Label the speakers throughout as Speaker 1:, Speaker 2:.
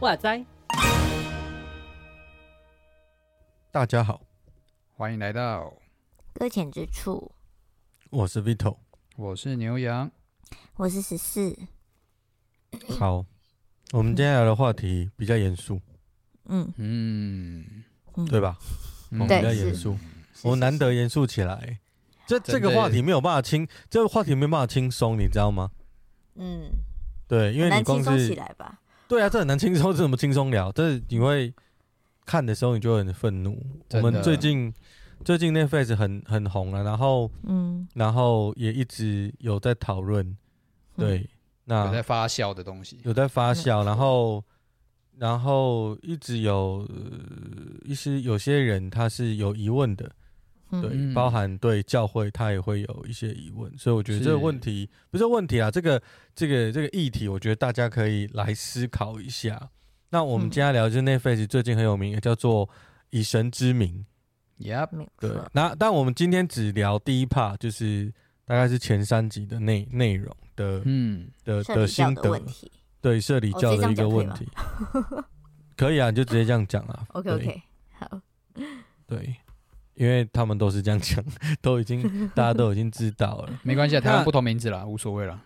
Speaker 1: 哇塞！
Speaker 2: 大家好，
Speaker 3: 欢迎来到
Speaker 4: 搁浅之处。
Speaker 2: 我是 Vito，
Speaker 3: 我是牛羊，
Speaker 4: 我是十四。
Speaker 2: 好，我们今天聊的话题比较严肃，
Speaker 4: 嗯
Speaker 3: 嗯，
Speaker 2: 对吧？
Speaker 3: 嗯
Speaker 2: 哦、比较严肃，我难得严肃起来。这这个话题没有办法轻，这个话题没有办法轻松，你知道吗？
Speaker 4: 嗯，
Speaker 2: 对，因为你光是
Speaker 4: 起来吧。
Speaker 2: 对啊，这很难轻松，这怎么轻松聊？这你会看的时候，你就会很愤怒。我们最近最近那 Netflix 很很红了，然后嗯，然后也一直有在讨论，对，嗯、那
Speaker 3: 有在发酵的东西，
Speaker 2: 有在发酵，然后然后一直有一些有些人他是有疑问的。对，包含对教会，他也会有一些疑问，所以我觉得这个问题不是问题啊，这个这个这个议题，我觉得大家可以来思考一下。那我们今天聊就是 Netflix 最近很有名的，叫做《以神之名》。
Speaker 3: Yep，
Speaker 2: 对。那但我们今天只聊第一 part，就是大概是前三集的内内容的，嗯的的心得。对，社理教的一个问题。可以啊，你就直接这样讲啊。
Speaker 4: OK OK，好。
Speaker 2: 对。因为他们都是这样讲，都已经大家都已经知道了，
Speaker 3: 没关系，台湾不同名字啦，无所谓了。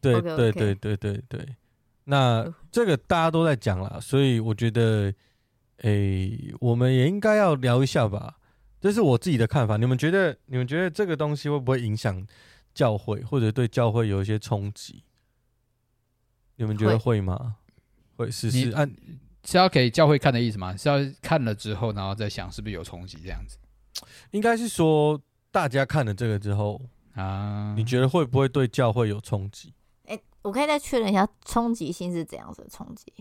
Speaker 2: 对对对对对对，那这个大家都在讲了，所以我觉得，诶，我们也应该要聊一下吧。这是我自己的看法，你们觉得？你们觉得这个东西会不会影响教会，或者对教会有一些冲击？你们觉得会吗？会，是是按
Speaker 3: 是要给教会看的意思吗？是要看了之后，然后再想是不是有冲击这样子？
Speaker 2: 应该是说，大家看了这个之后啊，你觉得会不会对教会有冲击？
Speaker 4: 哎、欸，我可以再确认一下，冲击性是怎样子的冲击？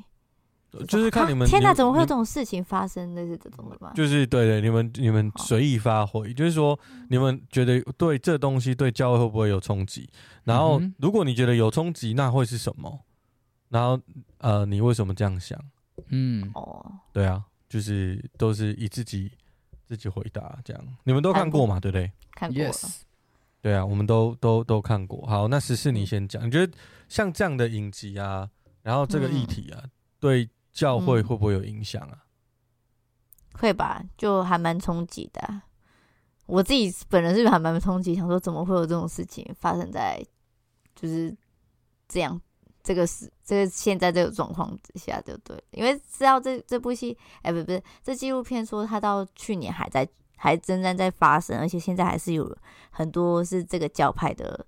Speaker 2: 就是看你们，
Speaker 4: 天哪，怎么会有这种事情发生？类似这种的吗？
Speaker 2: 就是对对，你们你们随意发挥，就是说你们觉得对这东西对教会会不会有冲击？然后如果你觉得有冲击，那会是什么？然后呃，你为什么这样想？嗯，哦，对啊，就是都是以自己。自己回答这样，你们都看过嘛？对不对？
Speaker 4: 看过。
Speaker 2: 对啊，我们都都都看过。好，那十四你先讲，你觉得像这样的影集啊，然后这个议题啊，嗯、对教会会不会有影响啊？
Speaker 4: 会吧，就还蛮冲击的、啊。我自己本人是还蛮冲击，想说怎么会有这种事情发生在就是这样。这个是这个现在这个状况之下就对，因为知道这这部戏，哎，不不是这纪录片说他到去年还在还仍然在发生，而且现在还是有很多是这个教派的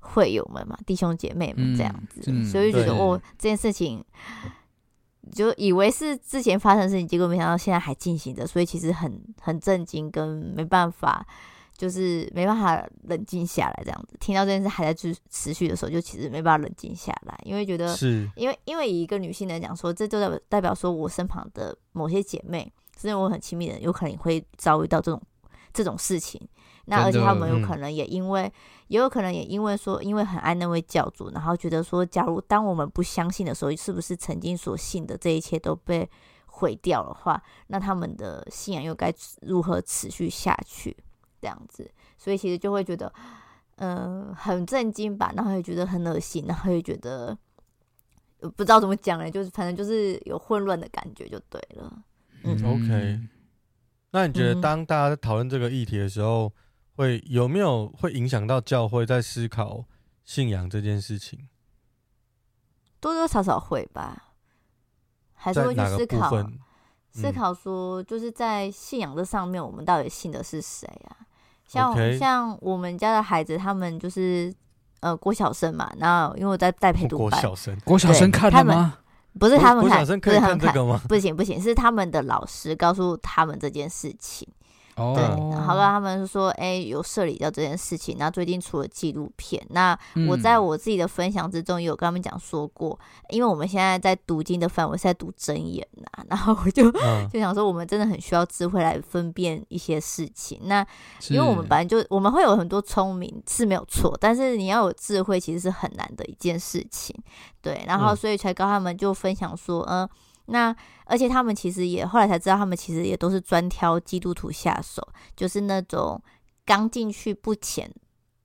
Speaker 4: 会友们嘛，弟兄姐妹们这样子，嗯嗯、所以就觉得哦，这件事情就以为是之前发生的事情，结果没想到现在还进行着，所以其实很很震惊跟没办法。就是没办法冷静下来，这样子听到这件事还在持持续的时候，就其实没办法冷静下来，因为觉得是，因为因为以一个女性来讲说，这就代表代表说我身旁的某些姐妹，甚至我很亲密的人，有可能会遭遇到这种这种事情。那而且他们有可能也因为，嗯、也有可能也因为说，因为很爱那位教主，然后觉得说，假如当我们不相信的时候，是不是曾经所信的这一切都被毁掉的话，那他们的信仰又该如何持续下去？这样子，所以其实就会觉得，嗯、呃，很震惊吧，然后也觉得很恶心，然后也觉得不知道怎么讲嘞，就是反正就是有混乱的感觉就对了。嗯
Speaker 2: ，OK。那你觉得当大家在讨论这个议题的时候，会有没有会影响到教会在思考信仰这件事情？
Speaker 4: 多多少少会吧，还是会去思考，思考说，就是在信仰这上面，我们到底信的是谁啊？像.像我们家的孩子，他们就是呃郭小生嘛，然后因为我在带陪读班，
Speaker 2: 国小生，
Speaker 3: 郭小生看的吗？
Speaker 4: 不是他们看，
Speaker 2: 不是他们看这个吗？
Speaker 4: 不行不行，是他们的老师告诉他们这件事情。
Speaker 3: 哦，
Speaker 4: 对，好了他们说，哎、欸，有涉理到这件事情，然后最近出了纪录片。那我在我自己的分享之中，也有跟他们讲说过，因为我们现在在读经的范围是在读真言呐，然后我就、嗯、就想说，我们真的很需要智慧来分辨一些事情。那因为我们本来就我们会有很多聪明是没有错，但是你要有智慧，其实是很难的一件事情。对，然后所以才跟他们就分享说，嗯。那而且他们其实也后来才知道，他们其实也都是专挑基督徒下手，就是那种刚进去不浅。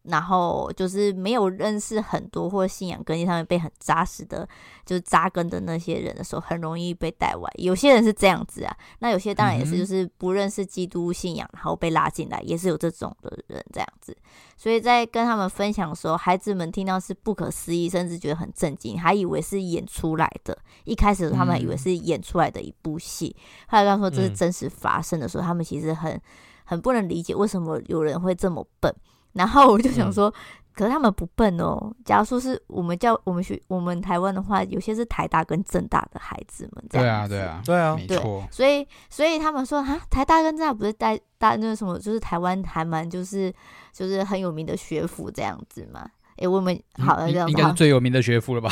Speaker 4: 然后就是没有认识很多或者信仰根基上面被很扎实的，就是扎根的那些人的时候，很容易被带歪。有些人是这样子啊，那有些当然也是，就是不认识基督信仰，然后被拉进来，也是有这种的人这样子。所以在跟他们分享的时候，孩子们听到是不可思议，甚至觉得很震惊，还以为是演出来的。一开始他们还以为是演出来的一部戏，后来刚说这是真实发生的时候，他们其实很很不能理解为什么有人会这么笨。然后我就想说，嗯、可是他们不笨哦。假如说是我们叫我们学我们台湾的话，有些是台大跟政大的孩子们这样。对啊，
Speaker 3: 对啊，
Speaker 2: 对啊，
Speaker 3: 没错。
Speaker 4: 所以所以他们说啊，台大跟政大不是带大那个什么，就是台湾还蛮就是就是很有名的学府这样子嘛。哎，我们好了，这样子
Speaker 3: 应该是最有名的学府了吧？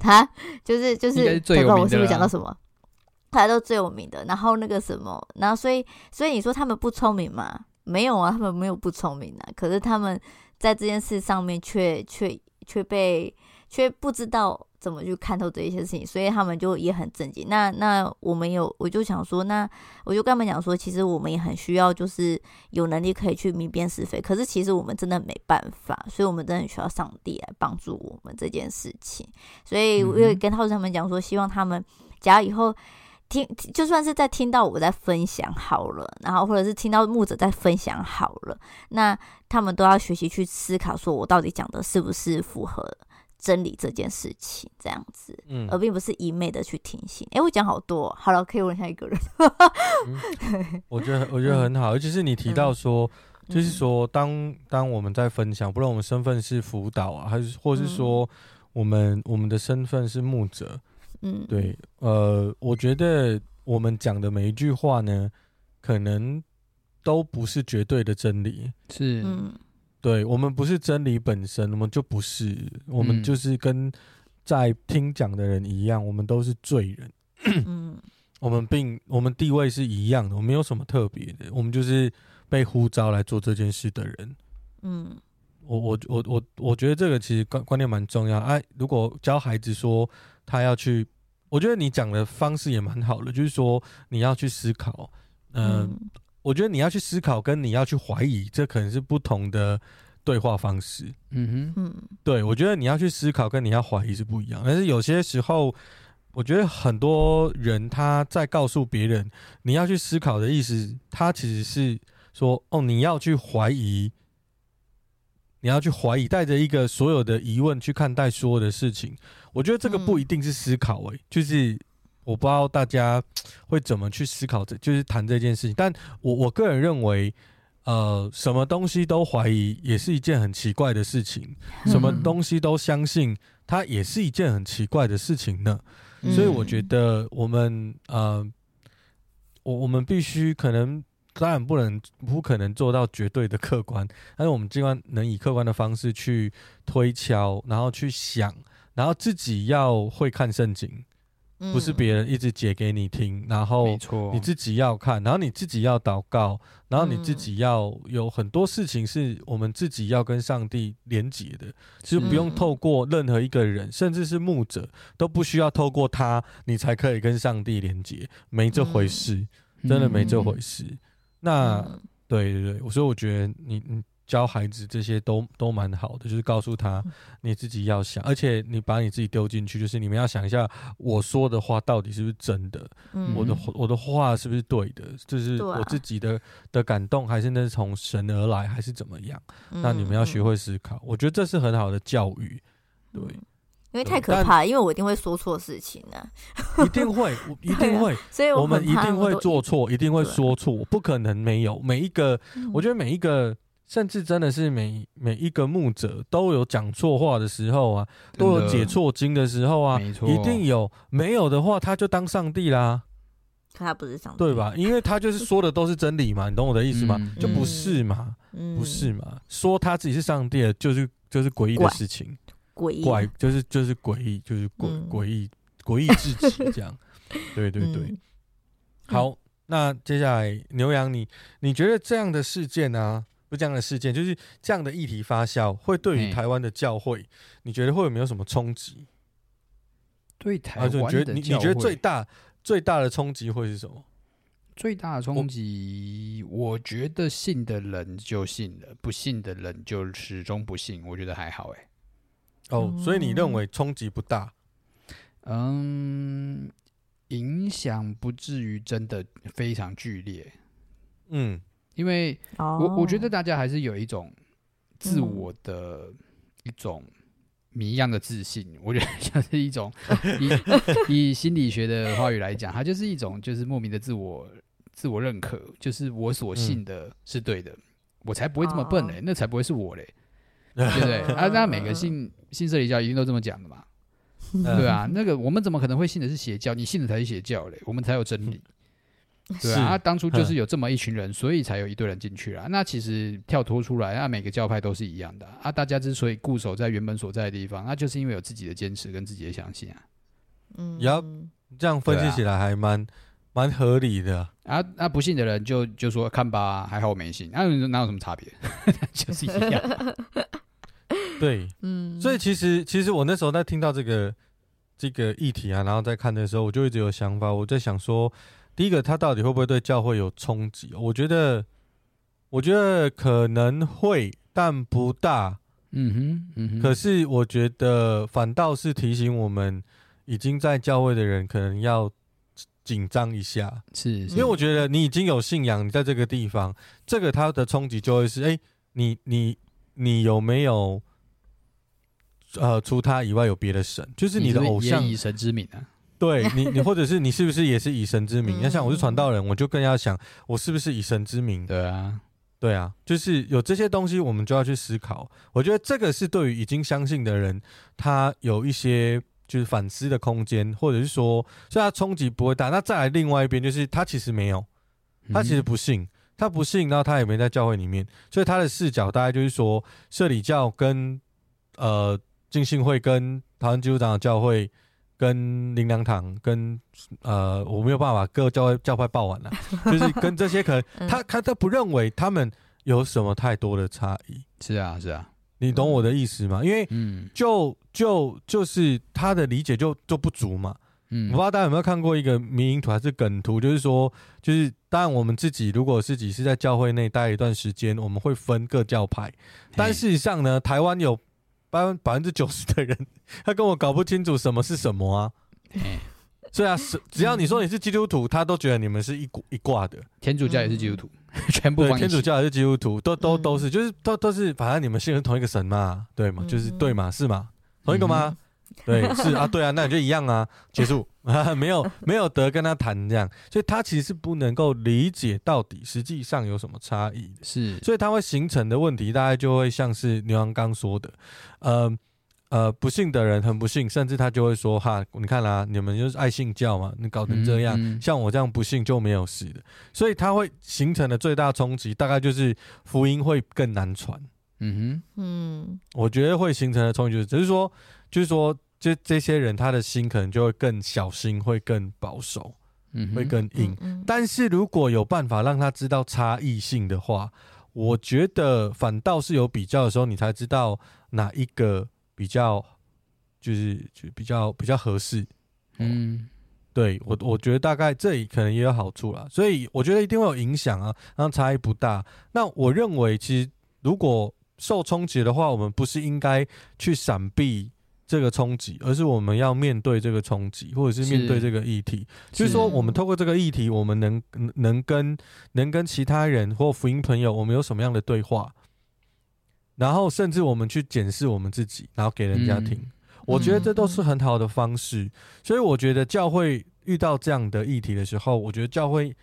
Speaker 4: 他就是就是，是最有名的。我是不是讲到什么？他都最有名的。然后那个什么，然后所以所以你说他们不聪明吗？没有啊，他们没有不聪明啊，可是他们在这件事上面却却却被却不知道怎么去看透这一些事情，所以他们就也很震惊。那那我们有，我就想说，那我就跟他们讲说，其实我们也很需要，就是有能力可以去明辨是非。可是其实我们真的没办法，所以我们真的很需要上帝来帮助我们这件事情。所以我也跟他们讲说，希望他们假如以后。听，就算是在听到我在分享好了，然后或者是听到牧者在分享好了，那他们都要学习去思考，说我到底讲的是不是符合真理这件事情，这样子，嗯，而并不是一昧的去听信。哎，我讲好多，好了，可以问下一个人。
Speaker 2: 嗯、我觉得我觉得很好，尤其是你提到说，嗯、就是说当当我们在分享，不论我们身份是辅导啊，还是或是说我们、嗯、我们的身份是牧者。嗯，对，呃，我觉得我们讲的每一句话呢，可能都不是绝对的真理，
Speaker 3: 是，
Speaker 4: 嗯，
Speaker 2: 对，我们不是真理本身，我们就不是，我们就是跟在听讲的人一样，我们都是罪人，嗯，我们并我们地位是一样的，我们没有什么特别的，我们就是被呼召来做这件事的人，嗯，我我我我我觉得这个其实观观念蛮重要，哎，如果教孩子说。他要去，我觉得你讲的方式也蛮好的，就是说你要去思考，呃、嗯，我觉得你要去思考，跟你要去怀疑，这可能是不同的对话方式。嗯哼，嗯，对，我觉得你要去思考，跟你要怀疑是不一样。但是有些时候，我觉得很多人他在告诉别人你要去思考的意思，他其实是说，哦，你要去怀疑。你要去怀疑，带着一个所有的疑问去看待所有的事情，我觉得这个不一定是思考诶、欸，嗯、就是我不知道大家会怎么去思考这，就是谈这件事情。但我我个人认为，呃，什么东西都怀疑也是一件很奇怪的事情，什么东西都相信它也是一件很奇怪的事情呢。嗯、所以我觉得我们呃，我我们必须可能。当然不能，不可能做到绝对的客观，但是我们尽管能以客观的方式去推敲，然后去想，然后自己要会看圣经，嗯、不是别人一直解给你听，然后你自己要看，然后你自己要祷告，然后你自己要有很多事情是我们自己要跟上帝连接的，其实不用透过任何一个人，甚至是牧者都不需要透过他，你才可以跟上帝连接，没这回事，嗯、真的没这回事。嗯那、嗯、对对对，所以我觉得你你教孩子这些都都蛮好的，就是告诉他你自己要想，而且你把你自己丢进去，就是你们要想一下我说的话到底是不是真的，嗯、我的我的话是不是对的，就是我自己的的感动还是那是从神而来还是怎么样？嗯、那你们要学会思考，我觉得这是很好的教育，对。
Speaker 4: 因为太可怕了，因为我一定会说错事情呢、
Speaker 2: 啊。一定会，一定会，
Speaker 4: 所以我，
Speaker 2: 我们一定会做错，一定会说错，不可能没有。每一个，嗯、我觉得每一个，甚至真的是每每一个牧者都有讲错话的时候啊，都有解错经的时候啊，没错，一定有。没有的话，他就当上帝啦。
Speaker 4: 可他不是上帝，
Speaker 2: 对吧？因为他就是说的都是真理嘛，你懂我的意思吗？
Speaker 3: 嗯、
Speaker 2: 就不是嘛，
Speaker 4: 嗯、
Speaker 2: 不是嘛？说他自己是上帝的，就是就是诡异的事情，
Speaker 4: 诡异
Speaker 2: 怪就是就是诡异，就是诡诡异诡异至极 这样。对对对，嗯、好，那接下来牛羊你，你你觉得这样的事件啊，不这样的事件，就是这样的议题发酵，会对于台湾的教会，你觉得会有没有什么冲击？
Speaker 3: 对台湾的教会，
Speaker 2: 你觉得你你觉得最大？最大的冲击会是什么？
Speaker 3: 最大的冲击，我，我觉得信的人就信了，不信的人就始终不信。我觉得还好，哎。
Speaker 2: 哦，所以你认为冲击不大？
Speaker 3: 嗯，影响不至于真的非常剧烈。嗯，因为我我觉得大家还是有一种自我的一种。谜一样的自信，我觉得像是一种以 以心理学的话语来讲，它就是一种就是莫名的自我自我认可，就是我所信的是对的，嗯、我才不会这么笨嘞，哦、那才不会是我嘞，对不对？啊，那每个信信社里教一定都这么讲的嘛，嗯、对啊，那个我们怎么可能会信的是邪教？你信的才是邪教嘞，我们才有真理。对啊，当初就是有这么一群人，所以才有一堆人进去了。那其实跳脱出来，那每个教派都是一样的啊。大家之所以固守在原本所在的地方，那就是因为有自己的坚持跟自己的相信啊。
Speaker 4: 嗯，
Speaker 2: 要这样分析起来还蛮蛮、啊、合理的
Speaker 3: 啊。那不信的人就就说看吧，还好我没信。那、啊、哪有什么差别？就是一样。
Speaker 2: 对，嗯。所以其实其实我那时候在听到这个这个议题啊，然后在看的时候，我就一直有想法，我在想说。第一个，他到底会不会对教会有冲击？我觉得，我觉得可能会，但不大。嗯哼，嗯哼。可是我觉得，反倒是提醒我们已经在教会的人，可能要紧张一下。是，是，因为我觉得你已经有信仰，你在这个地方，这个他的冲击就会是：哎、欸，你你你有没有呃，除他以外有别的神？就是你的偶像
Speaker 3: 以神之名啊。
Speaker 2: 对你，你或者是你是不是也是以神之名？要想我是传道人，我就更要想，我是不是以神之名？
Speaker 3: 对啊，
Speaker 2: 对啊，就是有这些东西，我们就要去思考。我觉得这个是对于已经相信的人，他有一些就是反思的空间，或者是说，所以他冲击不会大。那再来另外一边，就是他其实没有，他其实不信，他不信，然后他也没在教会里面，所以他的视角大概就是说，社里教跟呃浸信会跟台湾基督长的教会。跟灵粮堂，跟呃，我没有办法各教会教派报完了，就是跟这些可能他他都不认为他们有什么太多的差异。
Speaker 3: 是啊，是啊，
Speaker 2: 你懂我的意思吗？因为嗯，就就就是他的理解就就不足嘛。嗯，我不知道大家有没有看过一个迷因图还是梗图，就是说，就是当然我们自己如果自己是在教会内待一段时间，我们会分各教派，但事实上呢，台湾有。百分百分之九十的人，他跟我搞不清楚什么是什么啊。所以啊，是只要你说你是基督徒，他都觉得你们是一股一挂的。
Speaker 3: 天主教也是基督徒，全部
Speaker 2: 对，天主教也是基督徒，都都都是，就是都都是，反正你们信的同一个神嘛，对嘛，就是对嘛，是嘛，同一个吗？对，是啊，对啊，那你就一样啊，结束。啊，没有没有得跟他谈这样，所以他其实是不能够理解到底实际上有什么差异，
Speaker 3: 是，
Speaker 2: 所以他会形成的问题，大概就会像是牛羊刚说的，呃呃，不信的人很不幸，甚至他就会说哈，你看啦、啊，你们就是爱信教嘛，你搞成这样，嗯嗯、像我这样不信就没有事的，所以他会形成的最大冲击，大概就是福音会更难传，嗯哼，嗯，我觉得会形成的冲击就是，只是说。就是说，这这些人他的心可能就会更小心，会更保守，嗯，会更硬。嗯嗯，但是如果有办法让他知道差异性的话，我觉得反倒是有比较的时候，你才知道哪一个比较，就是就比较比较合适。嗯，对我我觉得大概这里可能也有好处啦，所以我觉得一定会有影响啊，让差异不大。那我认为，其实如果受冲击的话，我们不是应该去闪避。这个冲击，而是我们要面对这个冲击，或者是面对这个议题。是就是说，我们透过这个议题，我们能能跟能跟其他人或福音朋友，我们有什么样的对话？然后，甚至我们去检视我们自己，然后给人家听。嗯、我觉得这都是很好的方式。嗯、所以，我觉得教会遇到这样的议题的时候，我觉得教会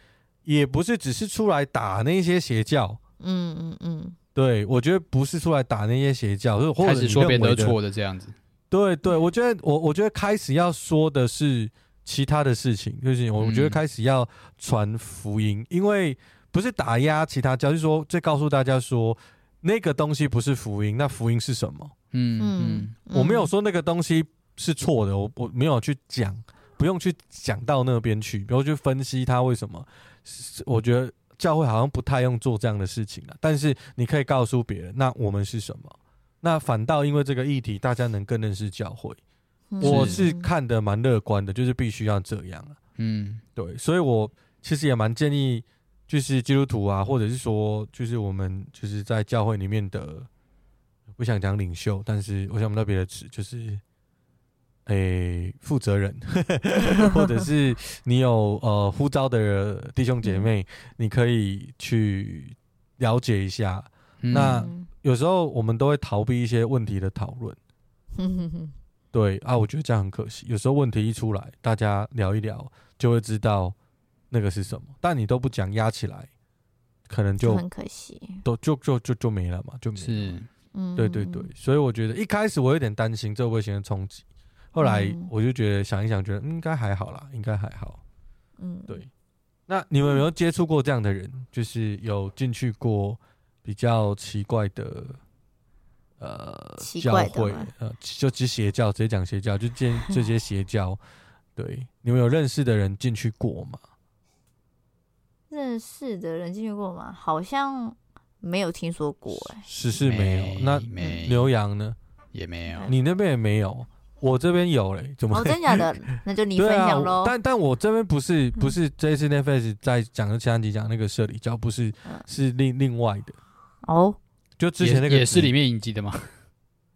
Speaker 2: 也不是只是出来打那些邪教。嗯嗯嗯，对，我觉得不是出来打那些邪教，或者
Speaker 3: 开始说别人的错的这样子。
Speaker 2: 对对，我觉得我我觉得开始要说的是，其他的事情，就是我觉得开始要传福音，嗯、因为不是打压其他教，就是说再告诉大家说那个东西不是福音，那福音是什么？嗯嗯，我没有说那个东西是错的，我我没有去讲，不用去讲到那边去，比如去分析它为什么。我觉得教会好像不太用做这样的事情了，但是你可以告诉别人，那我们是什么？那反倒因为这个议题，大家能更认识教会。我是看的蛮乐观的，就是必须要这样。嗯，对，所以我其实也蛮建议，就是基督徒啊，或者是说，就是我们就是在教会里面的。不想讲领袖，但是我想不到别的词，就是，诶、欸，负责人，或者是你有呃呼召的弟兄姐妹，嗯、你可以去了解一下。嗯、那有时候我们都会逃避一些问题的讨论，嗯、对啊，我觉得这样很可惜。有时候问题一出来，大家聊一聊，就会知道那个是什么，但你都不讲，压起来，可能就，就很可惜，都就就就就没了嘛，就没了。是。嗯，对对对，所以我觉得一开始我有点担心这会形成冲击，后来我就觉得想一想，觉得应该还好啦，应该还好。嗯，对。那你们有没有接触过这样的人？就是有进去过比较奇怪的呃教会，呃，就只邪教，直接讲邪教，就见这些邪教。对，你们有认识的人进去过吗？
Speaker 4: 认识的人进去过吗？好像。没有听说过哎、欸，
Speaker 2: 是是没有。那牛羊呢？
Speaker 3: 也没有。
Speaker 2: 你那边也没有，我这边有嘞。怎么？
Speaker 4: 哦，真假的？那就你分享喽、啊。
Speaker 2: 但但我这边不是不是这一次 Netflix 在讲的前两集讲那个社里教，不是，是另另外的。
Speaker 4: 哦，
Speaker 2: 就之前那个
Speaker 3: 也，也是里面引击的吗？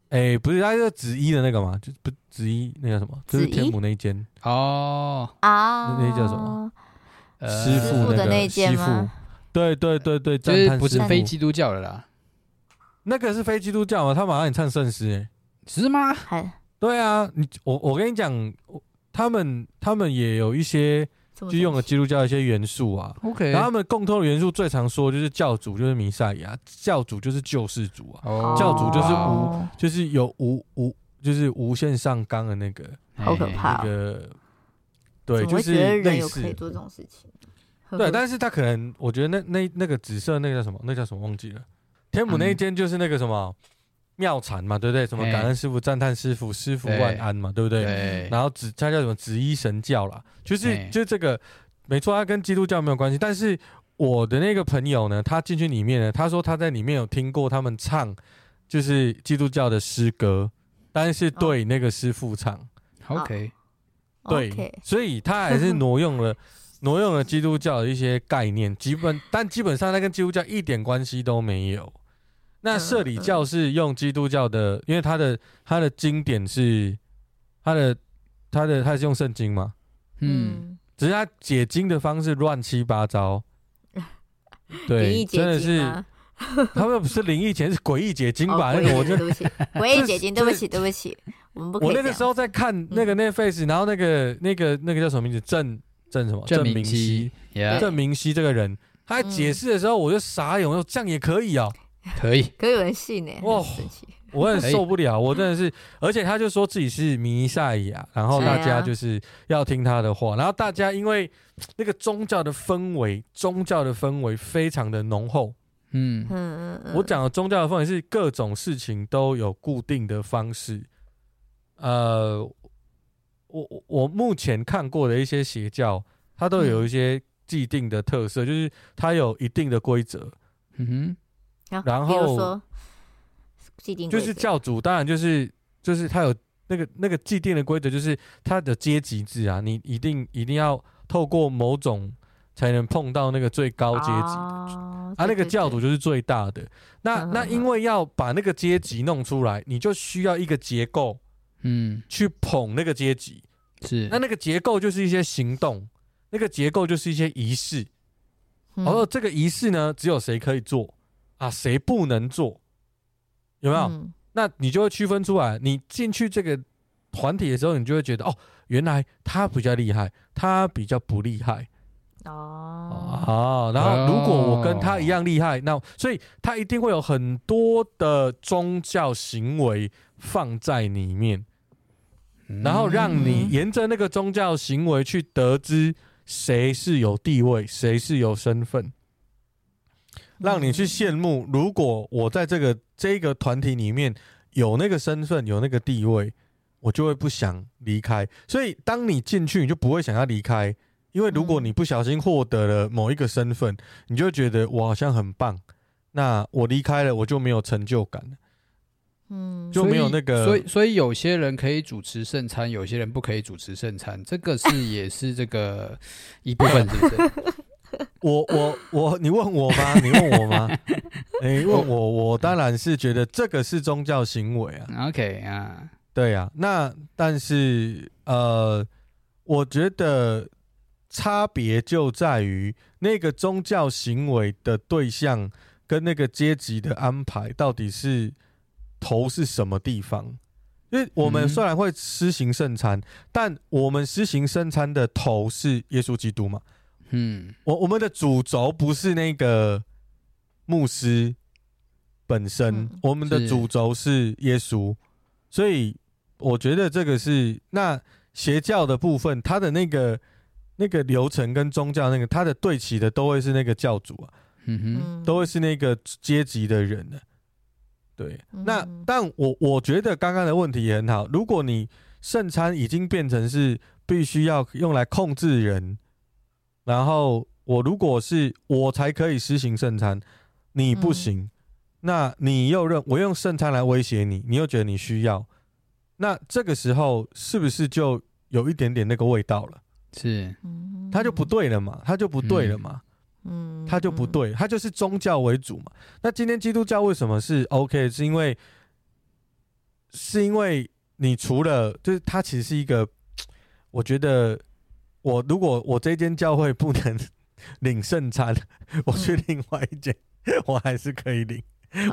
Speaker 2: 哎、欸，不是，他是紫衣的那个嘛？就不紫衣那个什么？就是天母那一间
Speaker 3: 哦
Speaker 2: 啊，那那叫什么？呃、师傅的那间吗？对对对对，
Speaker 3: 就是不是非基督教的啦，
Speaker 2: 那个是非基督教嘛？他马上也唱圣诗，哎，
Speaker 3: 是吗？
Speaker 2: 对啊，你我我跟你讲，他们他们也有一些就用了基督教的一些元素啊。OK，然后他们共通的元素最常说就是教主就是弥赛亚，教主就是救世主啊，oh, 教主就是无、wow. 就是有无无就是无限上纲的那个，
Speaker 4: 好可怕、哦，那个对，就是类似可以做这种事情。
Speaker 2: 对，但是他可能，我觉得那那那个紫色那个叫什么？那叫什么？忘记了。天母那一间就是那个什么妙禅嘛，对不对？什么感恩师傅、赞叹师傅、师傅万安嘛，对不对？对。然后紫，他叫什么？紫衣神教啦，就是就这个，没错，他跟基督教没有关系。但是我的那个朋友呢，他进去里面呢，他说他在里面有听过他们唱，就是基督教的诗歌，但是对那个师傅唱。
Speaker 3: OK。
Speaker 2: 对，所以他还是挪用了。挪用了基督教的一些概念，基本但基本上他跟基督教一点关系都没有。那社理教是用基督教的，因为他的他的经典是他的他的他是用圣经嘛，嗯，只是他解经的方式乱七八糟。对，真的是 他们不是灵异解，是诡异解经吧？那个我就
Speaker 4: 对不起，诡异解经，对不起，对不起，我们不。
Speaker 2: 我那个时候在看那个那 face，然后那个那个那个叫什么名字？郑。郑什么？郑明熙，郑明熙这个人，他在解释的时候，我就傻眼，我说这样也可以啊？
Speaker 3: 可以，
Speaker 4: 可以有人信呢？哇，
Speaker 2: 我很受不了，我真的是，而且他就说自己是弥赛亚，然后大家就是要听他的话，然后大家因为那个宗教的氛围，宗教的氛围非常的浓厚，嗯。嗯嗯，我讲的宗教的氛围是各种事情都有固定的方式，呃。我我我目前看过的一些邪教，它都有一些既定的特色，嗯、就是它有一定的规则。嗯哼，然后既定就是教主，当然就是就是他有那个那个既定的规则，就是他的阶级制啊，你一定一定要透过某种才能碰到那个最高阶级。啊，啊，那个教主就是最大的。那那因为要把那个阶级弄出来，你就需要一个结构。嗯，去捧那个阶级。是，那那个结构就是一些行动，那个结构就是一些仪式，而、嗯、这个仪式呢，只有谁可以做啊，谁不能做，有没有？嗯、那你就会区分出来。你进去这个团体的时候，你就会觉得哦，原来他比较厉害，他比较不厉害。哦，好，然后如果我跟他一样厉害，那所以他一定会有很多的宗教行为放在里面。然后让你沿着那个宗教行为去得知谁是有地位，谁是有身份，让你去羡慕。如果我在这个这个团体里面有那个身份，有那个地位，我就会不想离开。所以当你进去，你就不会想要离开。因为如果你不小心获得了某一个身份，你就会觉得我好像很棒。那我离开了，我就没有成就感了。嗯，就没有那个，
Speaker 3: 所以所以有些人可以主持圣餐，有些人不可以主持圣餐，这个是也是这个一部分，是不是？
Speaker 2: 我我我，你问我吗？你问我吗？你问我，我当然是觉得这个是宗教行为啊。
Speaker 3: OK 啊，
Speaker 2: 对啊。那但是呃，我觉得差别就在于那个宗教行为的对象跟那个阶级的安排到底是。头是什么地方？因为我们虽然会施行圣餐，嗯、但我们施行圣餐的头是耶稣基督嘛？嗯，我我们的主轴不是那个牧师本身，嗯、我们的主轴是耶稣，所以我觉得这个是那邪教的部分，它的那个那个流程跟宗教那个，它的对齐的都会是那个教主啊，嗯哼，都会是那个阶级的人呢。对，那但我我觉得刚刚的问题也很好。如果你圣餐已经变成是必须要用来控制人，然后我如果是我才可以施行圣餐，你不行，嗯、那你又认我用圣餐来威胁你，你又觉得你需要，那这个时候是不是就有一点点那个味道了？
Speaker 3: 是，
Speaker 2: 他就不对了嘛，他就不对了嘛。嗯嗯，他就不对，他就是宗教为主嘛。那今天基督教为什么是 OK？是因为是因为你除了就是他其实是一个，我觉得我如果我这间教会不能领圣餐，我去另外一间，我还是可以领。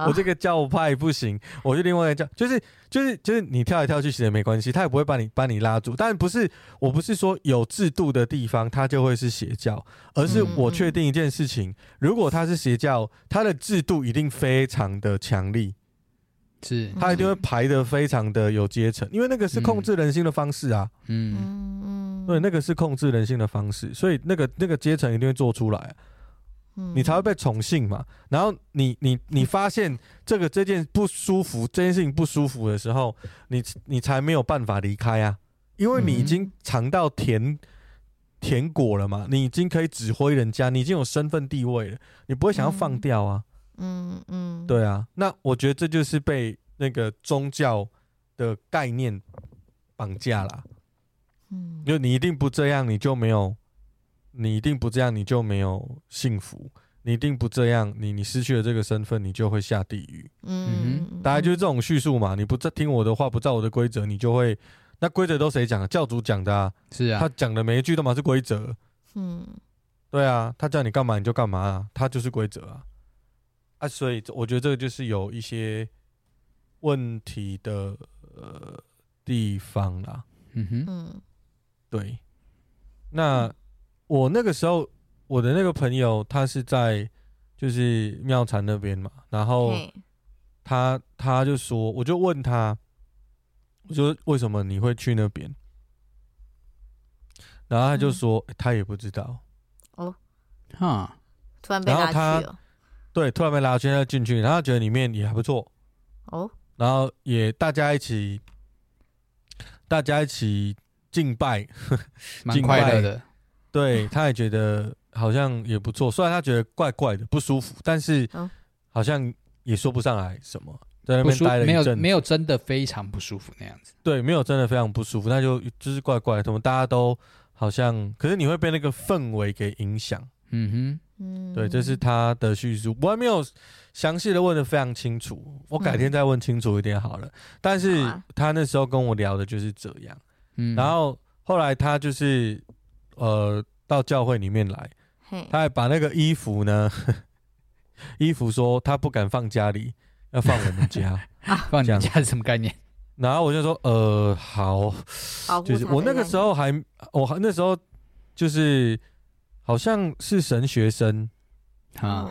Speaker 2: 我这个教派不行，我就另外一个教，就是就是就是你跳来跳去其实没关系，他也不会把你把你拉住。但不是，我不是说有制度的地方它就会是邪教，而是我确定一件事情：如果它是邪教，它的制度一定非常的强力，
Speaker 3: 是。
Speaker 2: 它一定会排的非常的有阶层，因为那个是控制人心的方式啊。嗯嗯，对，那个是控制人性的方式，所以那个那个阶层一定会做出来嗯。你才会被宠幸嘛，然后你你你发现这个这件不舒服，这件事情不舒服的时候，你你才没有办法离开啊，因为你已经尝到甜甜果了嘛，你已经可以指挥人家，你已经有身份地位了，你不会想要放掉啊，嗯。嗯，对啊，那我觉得这就是被那个宗教的概念绑架了，嗯，就你一定不这样，你就没有。你一定不这样，你就没有幸福；你一定不这样，你你失去了这个身份，你就会下地狱。嗯哼，大概就是这种叙述嘛。你不听我的话，不照我的规则，你就会。那规则都谁讲的？教主讲的啊。是啊，他讲的每一句都嘛是规则。嗯，对啊，他叫你干嘛你就干嘛啊，他就是规则啊。啊，所以我觉得这个就是有一些问题的呃地方啦。嗯哼，嗯，对，那。我那个时候，我的那个朋友，他是在就是妙禅那边嘛，然后他他就说，我就问他，我说为什么你会去那边？然后他就说，嗯欸、他也不知道。
Speaker 4: 哦，哈，突然被拉去了。
Speaker 2: 对，突然被拉去，他进去，然后他觉得里面也还不错。哦，然后也大家一起，大家一起敬拜，
Speaker 3: 蛮快乐的。
Speaker 2: 对，他也觉得好像也不错，虽然他觉得怪怪的不舒服，但是好像也说不上来什么，在那边待了一阵，
Speaker 3: 没有没有真的非常不舒服那样子。
Speaker 2: 对，没有真的非常不舒服，那就就是怪怪的，怎么大家都好像，可是你会被那个氛围给影响。嗯哼，对，这是他的叙述，我还没有详细的问的非常清楚，我改天再问清楚一点好了。嗯、但是他那时候跟我聊的就是这样，嗯，然后后来他就是。呃，到教会里面来，他还把那个衣服呢，衣服说他不敢放家里，要放我们家，
Speaker 3: 放你家是什么概念？
Speaker 2: 然后我就说，呃，好，就是我那个时候还，我还那时候就是好像是神学生啊，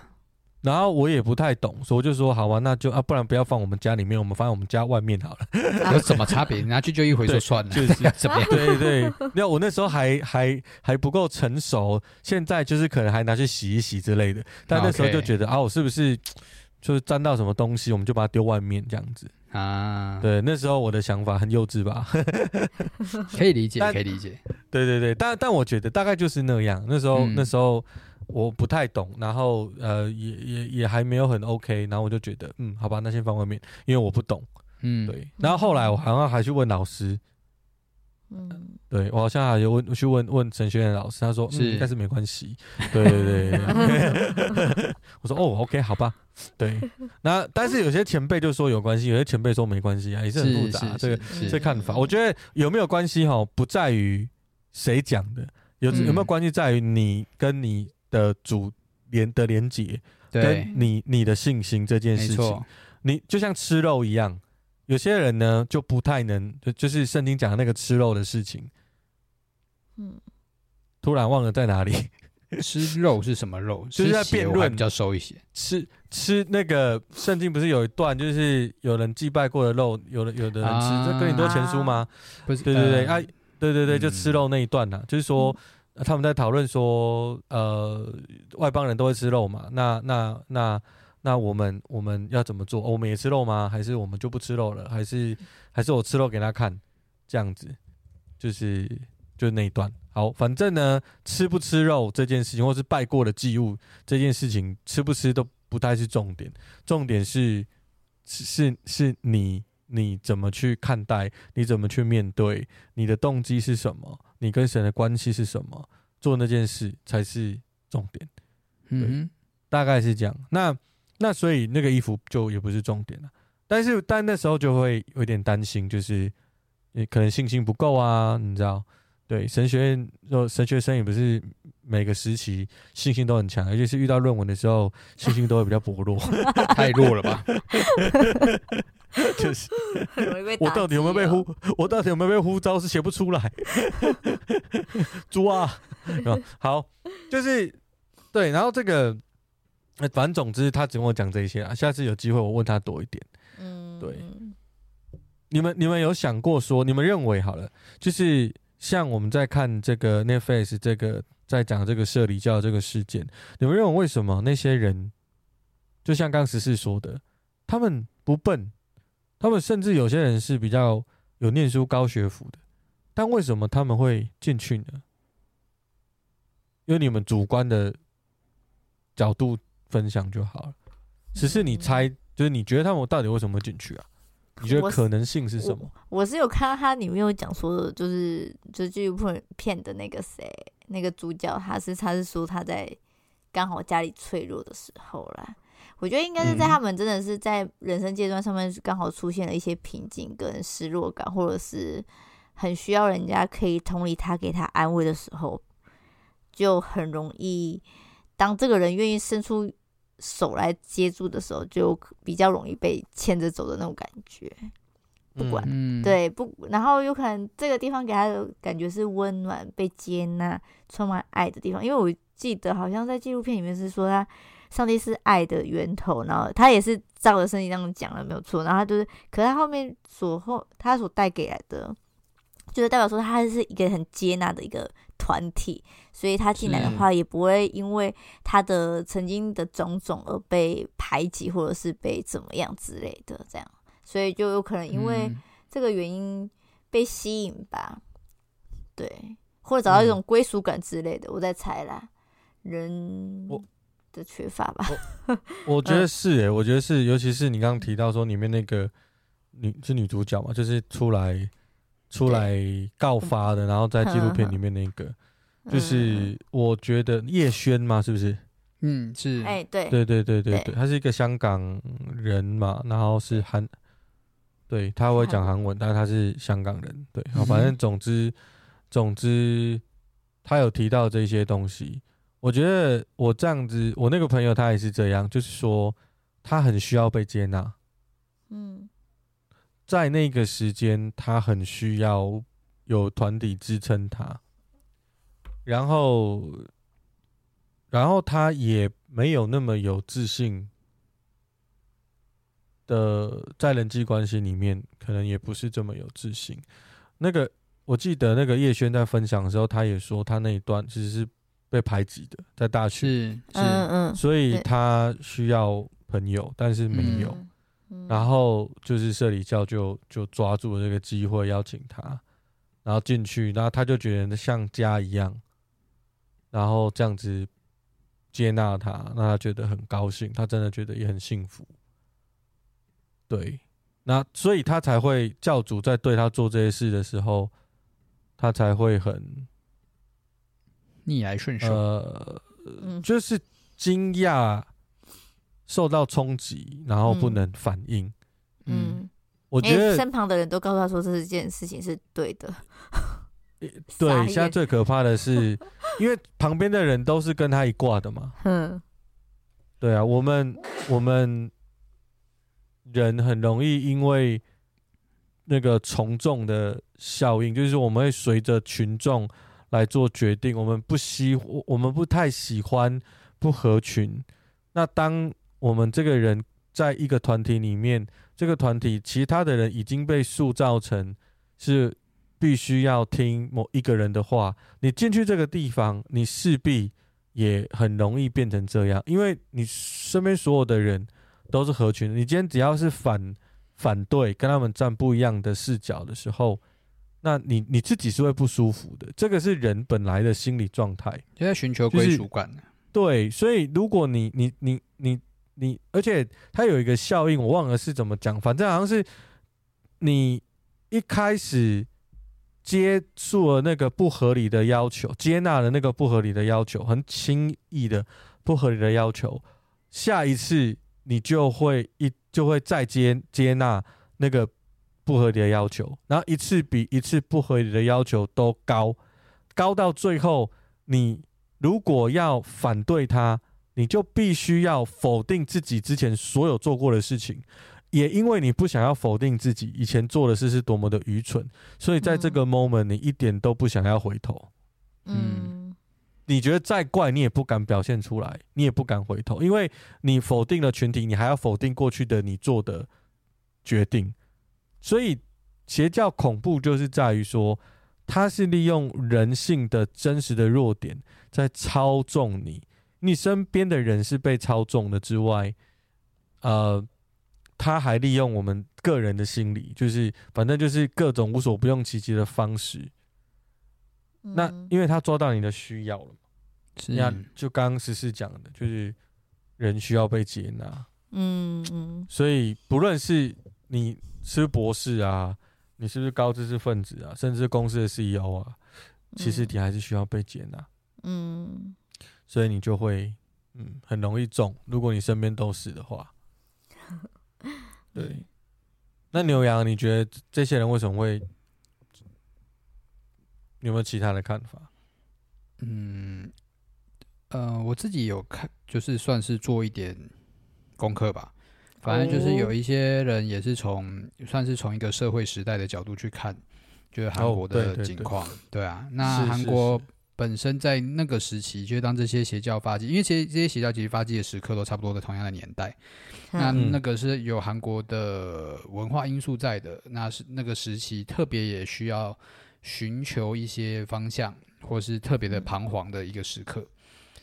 Speaker 2: 然后我也不太懂，所以我就说好吧，那就啊，不然不要放我们家里面，我们放在我们家外面好了。
Speaker 3: 有什么差别？拿去就一回就算了，
Speaker 2: 就是怎么样？对 对，那我那时候还还还不够成熟，现在就是可能还拿去洗一洗之类的。但那时候就觉得.啊，我是不是就是沾到什么东西，我们就把它丢外面这样子啊？对，那时候我的想法很幼稚吧？
Speaker 3: 可以理解，可以理解。
Speaker 2: 对对对，但但我觉得大概就是那样。那时候、嗯、那时候。我不太懂，然后呃，也也也还没有很 OK，然后我就觉得，嗯，好吧，那先放外面，因为我不懂，嗯，对。然后后来我好像还去问老师，嗯，对我好像还有问去问问陈学院的老师，他说，是，应该是没关系，对对对。我说哦，OK，好吧，对。那但是有些前辈就说有关系，有些前辈说没关系啊，也是很复杂，这个这看法。我觉得有没有关系哈，不在于谁讲的，有有没有关系在于你跟你。的主连的连接，跟你你的信心这件事情，你就像吃肉一样，有些人呢就不太能，就就是圣经讲的那个吃肉的事情，嗯，突然忘了在哪里，
Speaker 3: 吃肉是什么肉？
Speaker 2: 就是在辩论。
Speaker 3: 比较熟一些。
Speaker 2: 吃吃那个圣经不是有一段，就是有人祭拜过的肉，有的有的人吃，这跟你多前书吗？不是，对对对，啊，对对对，就吃肉那一段呐，就是说。他们在讨论说，呃，外邦人都会吃肉嘛？那那那那我们我们要怎么做？我们也吃肉吗？还是我们就不吃肉了？还是还是我吃肉给他看？这样子，就是就是那一段。好，反正呢，吃不吃肉这件事情，或是拜过的祭物这件事情，吃不吃都不太是重点。重点是是是你你怎么去看待？你怎么去面对？你的动机是什么？你跟神的关系是什么？做那件事才是重点。嗯，大概是这样。那那所以那个衣服就也不是重点了。但是但那时候就会有点担心，就是你可能信心不够啊，你知道？对，神学院说神学生也不是每个时期信心都很强，尤其是遇到论文的时候，信心都会比较薄弱。
Speaker 3: 太弱了吧？
Speaker 2: 就是，我到底有没有被呼？我到底有没有被呼招？是写不出来。猪啊！好，就是对，然后这个，反正总之他只跟我讲这些啊。下次有机会我问他多一点。嗯，对。你们你们有想过说，你们认为好了，就是像我们在看这个 Netflix 这个在讲这个社里教这个事件，你们认为为什么那些人，就像刚十四说的，他们不笨？他们甚至有些人是比较有念书高学府的，但为什么他们会进去呢？因为你们主观的角度分享就好了。只是你猜，就是你觉得他们到底为什么进去啊？你觉得可能性是什么？
Speaker 4: 我，我是有看到他里面有讲说的，就是就是这部片的那个谁，那个主角，他是他是说他在刚好家里脆弱的时候啦。我觉得应该是在他们真的是在人生阶段上面刚好出现了一些瓶颈跟失落感，或者是很需要人家可以同理他、给他安慰的时候，就很容易，当这个人愿意伸出手来接住的时候，就比较容易被牵着走的那种感觉。不管、嗯、对不，然后有可能这个地方给他的感觉是温暖、被接纳、充满爱的地方，因为我记得好像在纪录片里面是说他。上帝是爱的源头，然后他也是照着圣经那样讲了，没有错。然后他就是，可是他后面所后他所带给来的，就是代表说他是一个很接纳的一个团体，所以他进来的话也不会因为他的曾经的种种而被排挤或者是被怎么样之类的，这样，所以就有可能因为这个原因被吸引吧，对，或者找到一种归属感之类的，我在猜啦，人。的缺乏吧，
Speaker 2: 我。觉得是诶、欸，我觉得是，尤其是你刚刚提到说里面那个女是女主角嘛，就是出来出来告发的，然后在纪录片里面那个，就是我觉得叶轩嘛，是不是？
Speaker 3: 嗯，是，
Speaker 4: 哎，对，
Speaker 2: 对对对对对，他是一个香港人嘛，然后是韩，对他会讲韩文，但是他是香港人，对，好，反正总之总之他有提到这些东西。我觉得我这样子，我那个朋友他也是这样，就是说他很需要被接纳，嗯，在那个时间他很需要有团体支撑他，然后，然后他也没有那么有自信的在人际关系里面，可能也不是这么有自信。那个我记得那个叶轩在分享的时候，他也说他那一段其实是被排挤的，在大学
Speaker 3: 是是
Speaker 4: 嗯嗯，
Speaker 2: 所以他需要朋友，但是没有。然后就是社里教就就抓住了这个机会邀请他，然后进去，然后他就觉得像家一样，然后这样子接纳他，让他觉得很高兴，他真的觉得也很幸福。对，那所以他才会教主在对他做这些事的时候，他才会很
Speaker 3: 逆来顺受，
Speaker 2: 呃，就是惊讶。受到冲击，然后不能反应。
Speaker 4: 嗯，嗯
Speaker 2: 我觉得、欸、
Speaker 4: 身旁的人都告诉他说这件事情是对的。
Speaker 2: 对，现在最可怕的是，因为旁边的人都是跟他一挂的嘛。嗯，对啊，我们我们人很容易因为那个从众的效应，就是我们会随着群众来做决定。我们不喜，我们不太喜欢不合群。那当我们这个人在一个团体里面，这个团体其他的人已经被塑造成是必须要听某一个人的话。你进去这个地方，你势必也很容易变成这样，因为你身边所有的人都是合群。你今天只要是反反对，跟他们站不一样的视角的时候，那你你自己是会不舒服的。这个是人本来的心理状态，
Speaker 3: 就在寻求归属感。
Speaker 2: 对，所以如果你你你你。你而且它有一个效应，我忘了是怎么讲，反正好像是你一开始接受了那个不合理的要求，接纳了那个不合理的要求，很轻易的不合理的要求，下一次你就会一就会再接接纳那个不合理的要求，然后一次比一次不合理的要求都高，高到最后，你如果要反对他。你就必须要否定自己之前所有做过的事情，也因为你不想要否定自己以前做的事是多么的愚蠢，所以在这个 moment 你一点都不想要回头。嗯，你觉得再怪你也不敢表现出来，你也不敢回头，因为你否定了群体，你还要否定过去的你做的决定。所以邪教恐怖就是在于说，它是利用人性的真实的弱点在操纵你。你身边的人是被操纵的之外，呃，他还利用我们个人的心理，就是反正就是各种无所不用其极的方式。嗯、那因为他抓到你的需要了嘛，是那就刚刚十四讲的，就是人需要被接纳。嗯嗯，所以不论是你是博士啊，你是不是高知识分子啊，甚至公司的 CEO 啊，其实你还是需要被接纳。嗯。所以你就会，嗯，很容易中。如果你身边都是的话，对。那牛羊，你觉得这些人为什么会？有没有其他的看法？
Speaker 3: 嗯，呃，我自己有看，就是算是做一点功课吧。反正就是有一些人也是从，算是从一个社会时代的角度去看，就是韩国的情况。哦、对，对，对，对啊，那韩国。本身在那个时期，就当这些邪教发迹，因为其实这些邪教其实发迹的时刻都差不多的同样的年代，嗯、那那个是有韩国的文化因素在的，那是那个时期特别也需要寻求一些方向，或是特别的彷徨的一个时刻。嗯、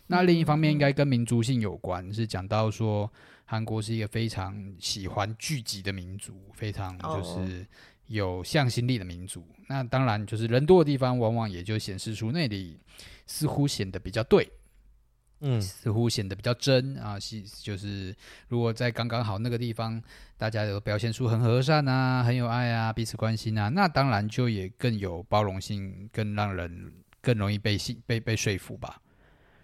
Speaker 3: 那另一方面应该跟民族性有关，是讲到说韩国是一个非常喜欢聚集的民族，非常就是。有向心力的民族，那当然就是人多的地方，往往也就显示出那里似乎显得比较对，嗯，似乎显得比较真啊。是就是，如果在刚刚好那个地方，大家有表现出很和善啊，很有爱啊，彼此关心啊，那当然就也更有包容性，更让人更容易被信被被说服吧。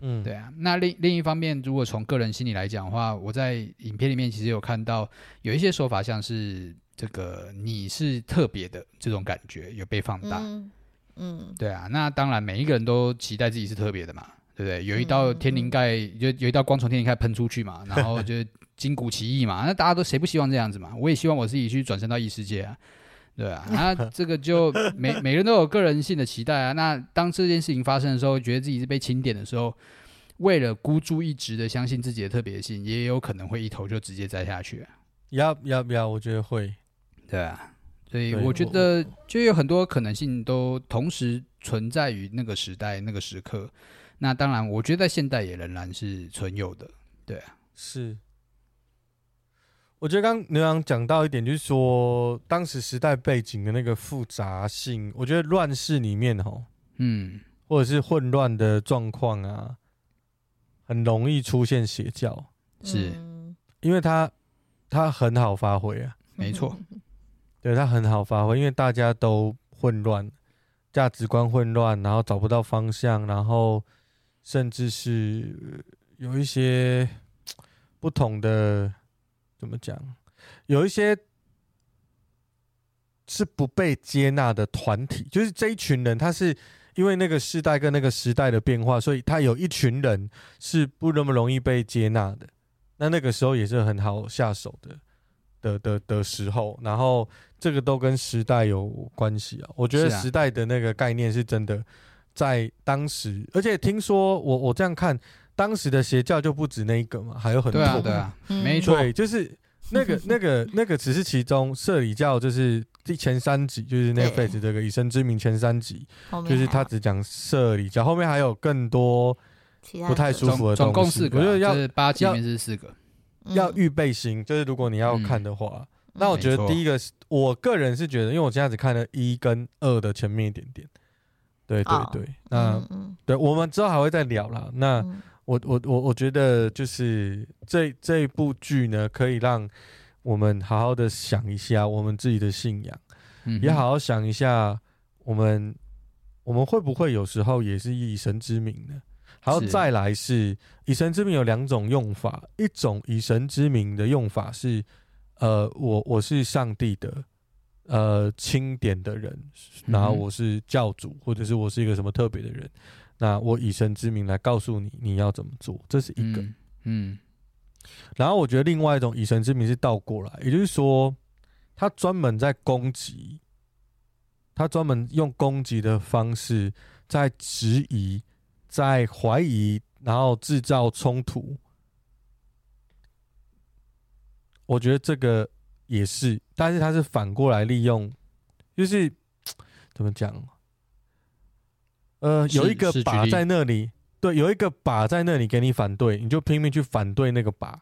Speaker 3: 嗯，对啊。那另另一方面，如果从个人心理来讲的话，我在影片里面其实有看到有一些说法，像是。这个你是特别的这种感觉有被放大，嗯，嗯，对啊，那当然每一个人都期待自己是特别的嘛，对不对？有一道天灵盖，就有一道光从天灵盖喷出去嘛，然后就 筋骨奇异嘛，那大家都谁不希望这样子嘛？我也希望我自己去转身到异世界啊，对啊，那这个就每 每个人都有个人性的期待啊。那当这件事情发生的时候，觉得自己是被钦点的时候，为了孤注一掷的相信自己的特别性，也有可能会一头就直接栽下去。
Speaker 2: 要要不要？我觉得会，
Speaker 3: 对啊。所以我觉得就有很多可能性都同时存在于那个时代那个时刻。那当然，我觉得在现代也仍然是存有的。对啊，
Speaker 2: 是。我觉得刚牛羊讲到一点，就是说当时时代背景的那个复杂性，我觉得乱世里面吼，
Speaker 3: 嗯，
Speaker 2: 或者是混乱的状况啊，很容易出现邪教，
Speaker 3: 是
Speaker 2: 因为它它很好发挥啊，
Speaker 3: 没错。
Speaker 2: 对，他很好发挥，因为大家都混乱，价值观混乱，然后找不到方向，然后甚至是有一些不同的，怎么讲？有一些是不被接纳的团体，就是这一群人，他是因为那个时代跟那个时代的变化，所以他有一群人是不那么容易被接纳的。那那个时候也是很好下手的。的的的时候，然后这个都跟时代有关系啊。我觉得时代的那个概念是真的，在当时，而且听说我我这样看，当时的邪教就不止那一个嘛，还有很多。
Speaker 3: 对啊，对啊，没错，
Speaker 2: 对，就是那个那个那个只是其中，摄理教就是第前三集，就是那个 Faith 这个以身之名前三集，就是他只讲摄理教，后面还有更多不太舒服的东西。
Speaker 3: 总共四个，
Speaker 2: 我觉得要
Speaker 3: 是八集里面是四个。
Speaker 2: 要预备心，就是如果你要看的话，嗯、那我觉得第一个是，我个人是觉得，因为我现在只看了一跟二的前面一点点，对对对，哦、那、嗯、对，我们之后还会再聊啦。那我我我我觉得就是这这一部剧呢，可以让我们好好的想一下我们自己的信仰，嗯、也好好想一下我们我们会不会有时候也是以神之名呢？然后再来是以神之名有两种用法，一种以神之名的用法是，呃，我我是上帝的呃钦点的人，然后我是教主，或者是我是一个什么特别的人，那我以神之名来告诉你你要怎么做，这是一个，
Speaker 3: 嗯，嗯，
Speaker 2: 然后我觉得另外一种以神之名是倒过来，也就是说，他专门在攻击，他专门用攻击的方式在质疑。在怀疑，然后制造冲突，我觉得这个也是，但是他是反过来利用，就是怎么讲？呃，有一个靶在那里，对，有一个靶在那里给你反对，你就拼命去反对那个靶，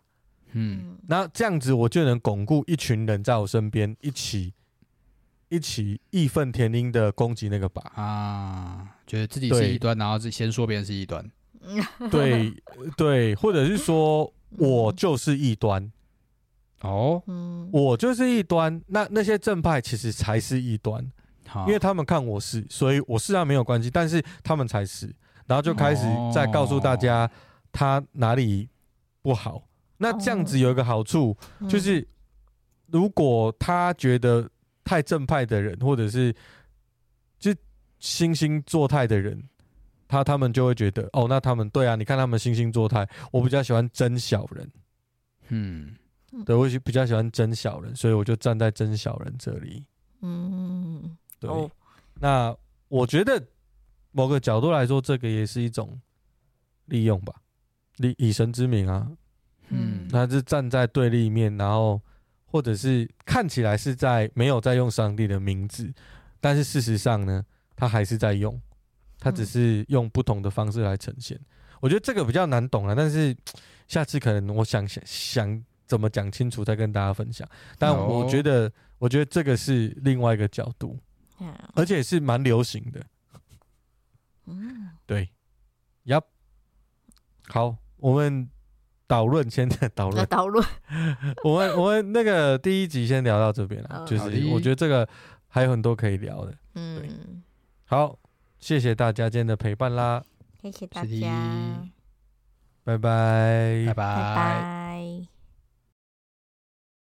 Speaker 3: 嗯，
Speaker 2: 那这样子我就能巩固一群人在我身边一起。一起义愤填膺的攻击那个靶。
Speaker 3: 啊，觉得自己是异端，然后自己先说别人是异端，
Speaker 2: 对对，或者是说我就是异端。
Speaker 3: 哦，
Speaker 2: 我就是异端，那那些正派其实才是异端，因为他们看我是，所以我是啊没有关系，但是他们才是，然后就开始再告诉大家他哪里不好。那这样子有一个好处就是，如果他觉得。太正派的人，或者是就惺惺作态的人，他他们就会觉得，哦，那他们对啊，你看他们惺惺作态，我比较喜欢真小人，
Speaker 3: 嗯，
Speaker 2: 对，我比较喜欢真小人，所以我就站在真小人这里，
Speaker 4: 嗯，
Speaker 2: 对，哦、那我觉得某个角度来说，这个也是一种利用吧，以以神之名啊，
Speaker 3: 嗯，
Speaker 2: 他是站在对立面，然后。或者是看起来是在没有在用上帝的名字，但是事实上呢，他还是在用，他只是用不同的方式来呈现。嗯、我觉得这个比较难懂了，但是下次可能我想想想怎么讲清楚再跟大家分享。但我觉得，哦、我觉得这个是另外一个角度，
Speaker 4: 嗯、
Speaker 2: 而且是蛮流行的。
Speaker 4: 嗯，
Speaker 2: 对，呀，好，我们。导论，先在导论。
Speaker 4: 导论，
Speaker 2: 我们我们那个第一集先聊到这边了，就是我觉得这个还有很多可以聊的。
Speaker 4: 嗯，
Speaker 2: 好，谢谢大家今天的陪伴啦，
Speaker 4: 谢谢大家，
Speaker 2: 拜拜，
Speaker 3: 拜拜。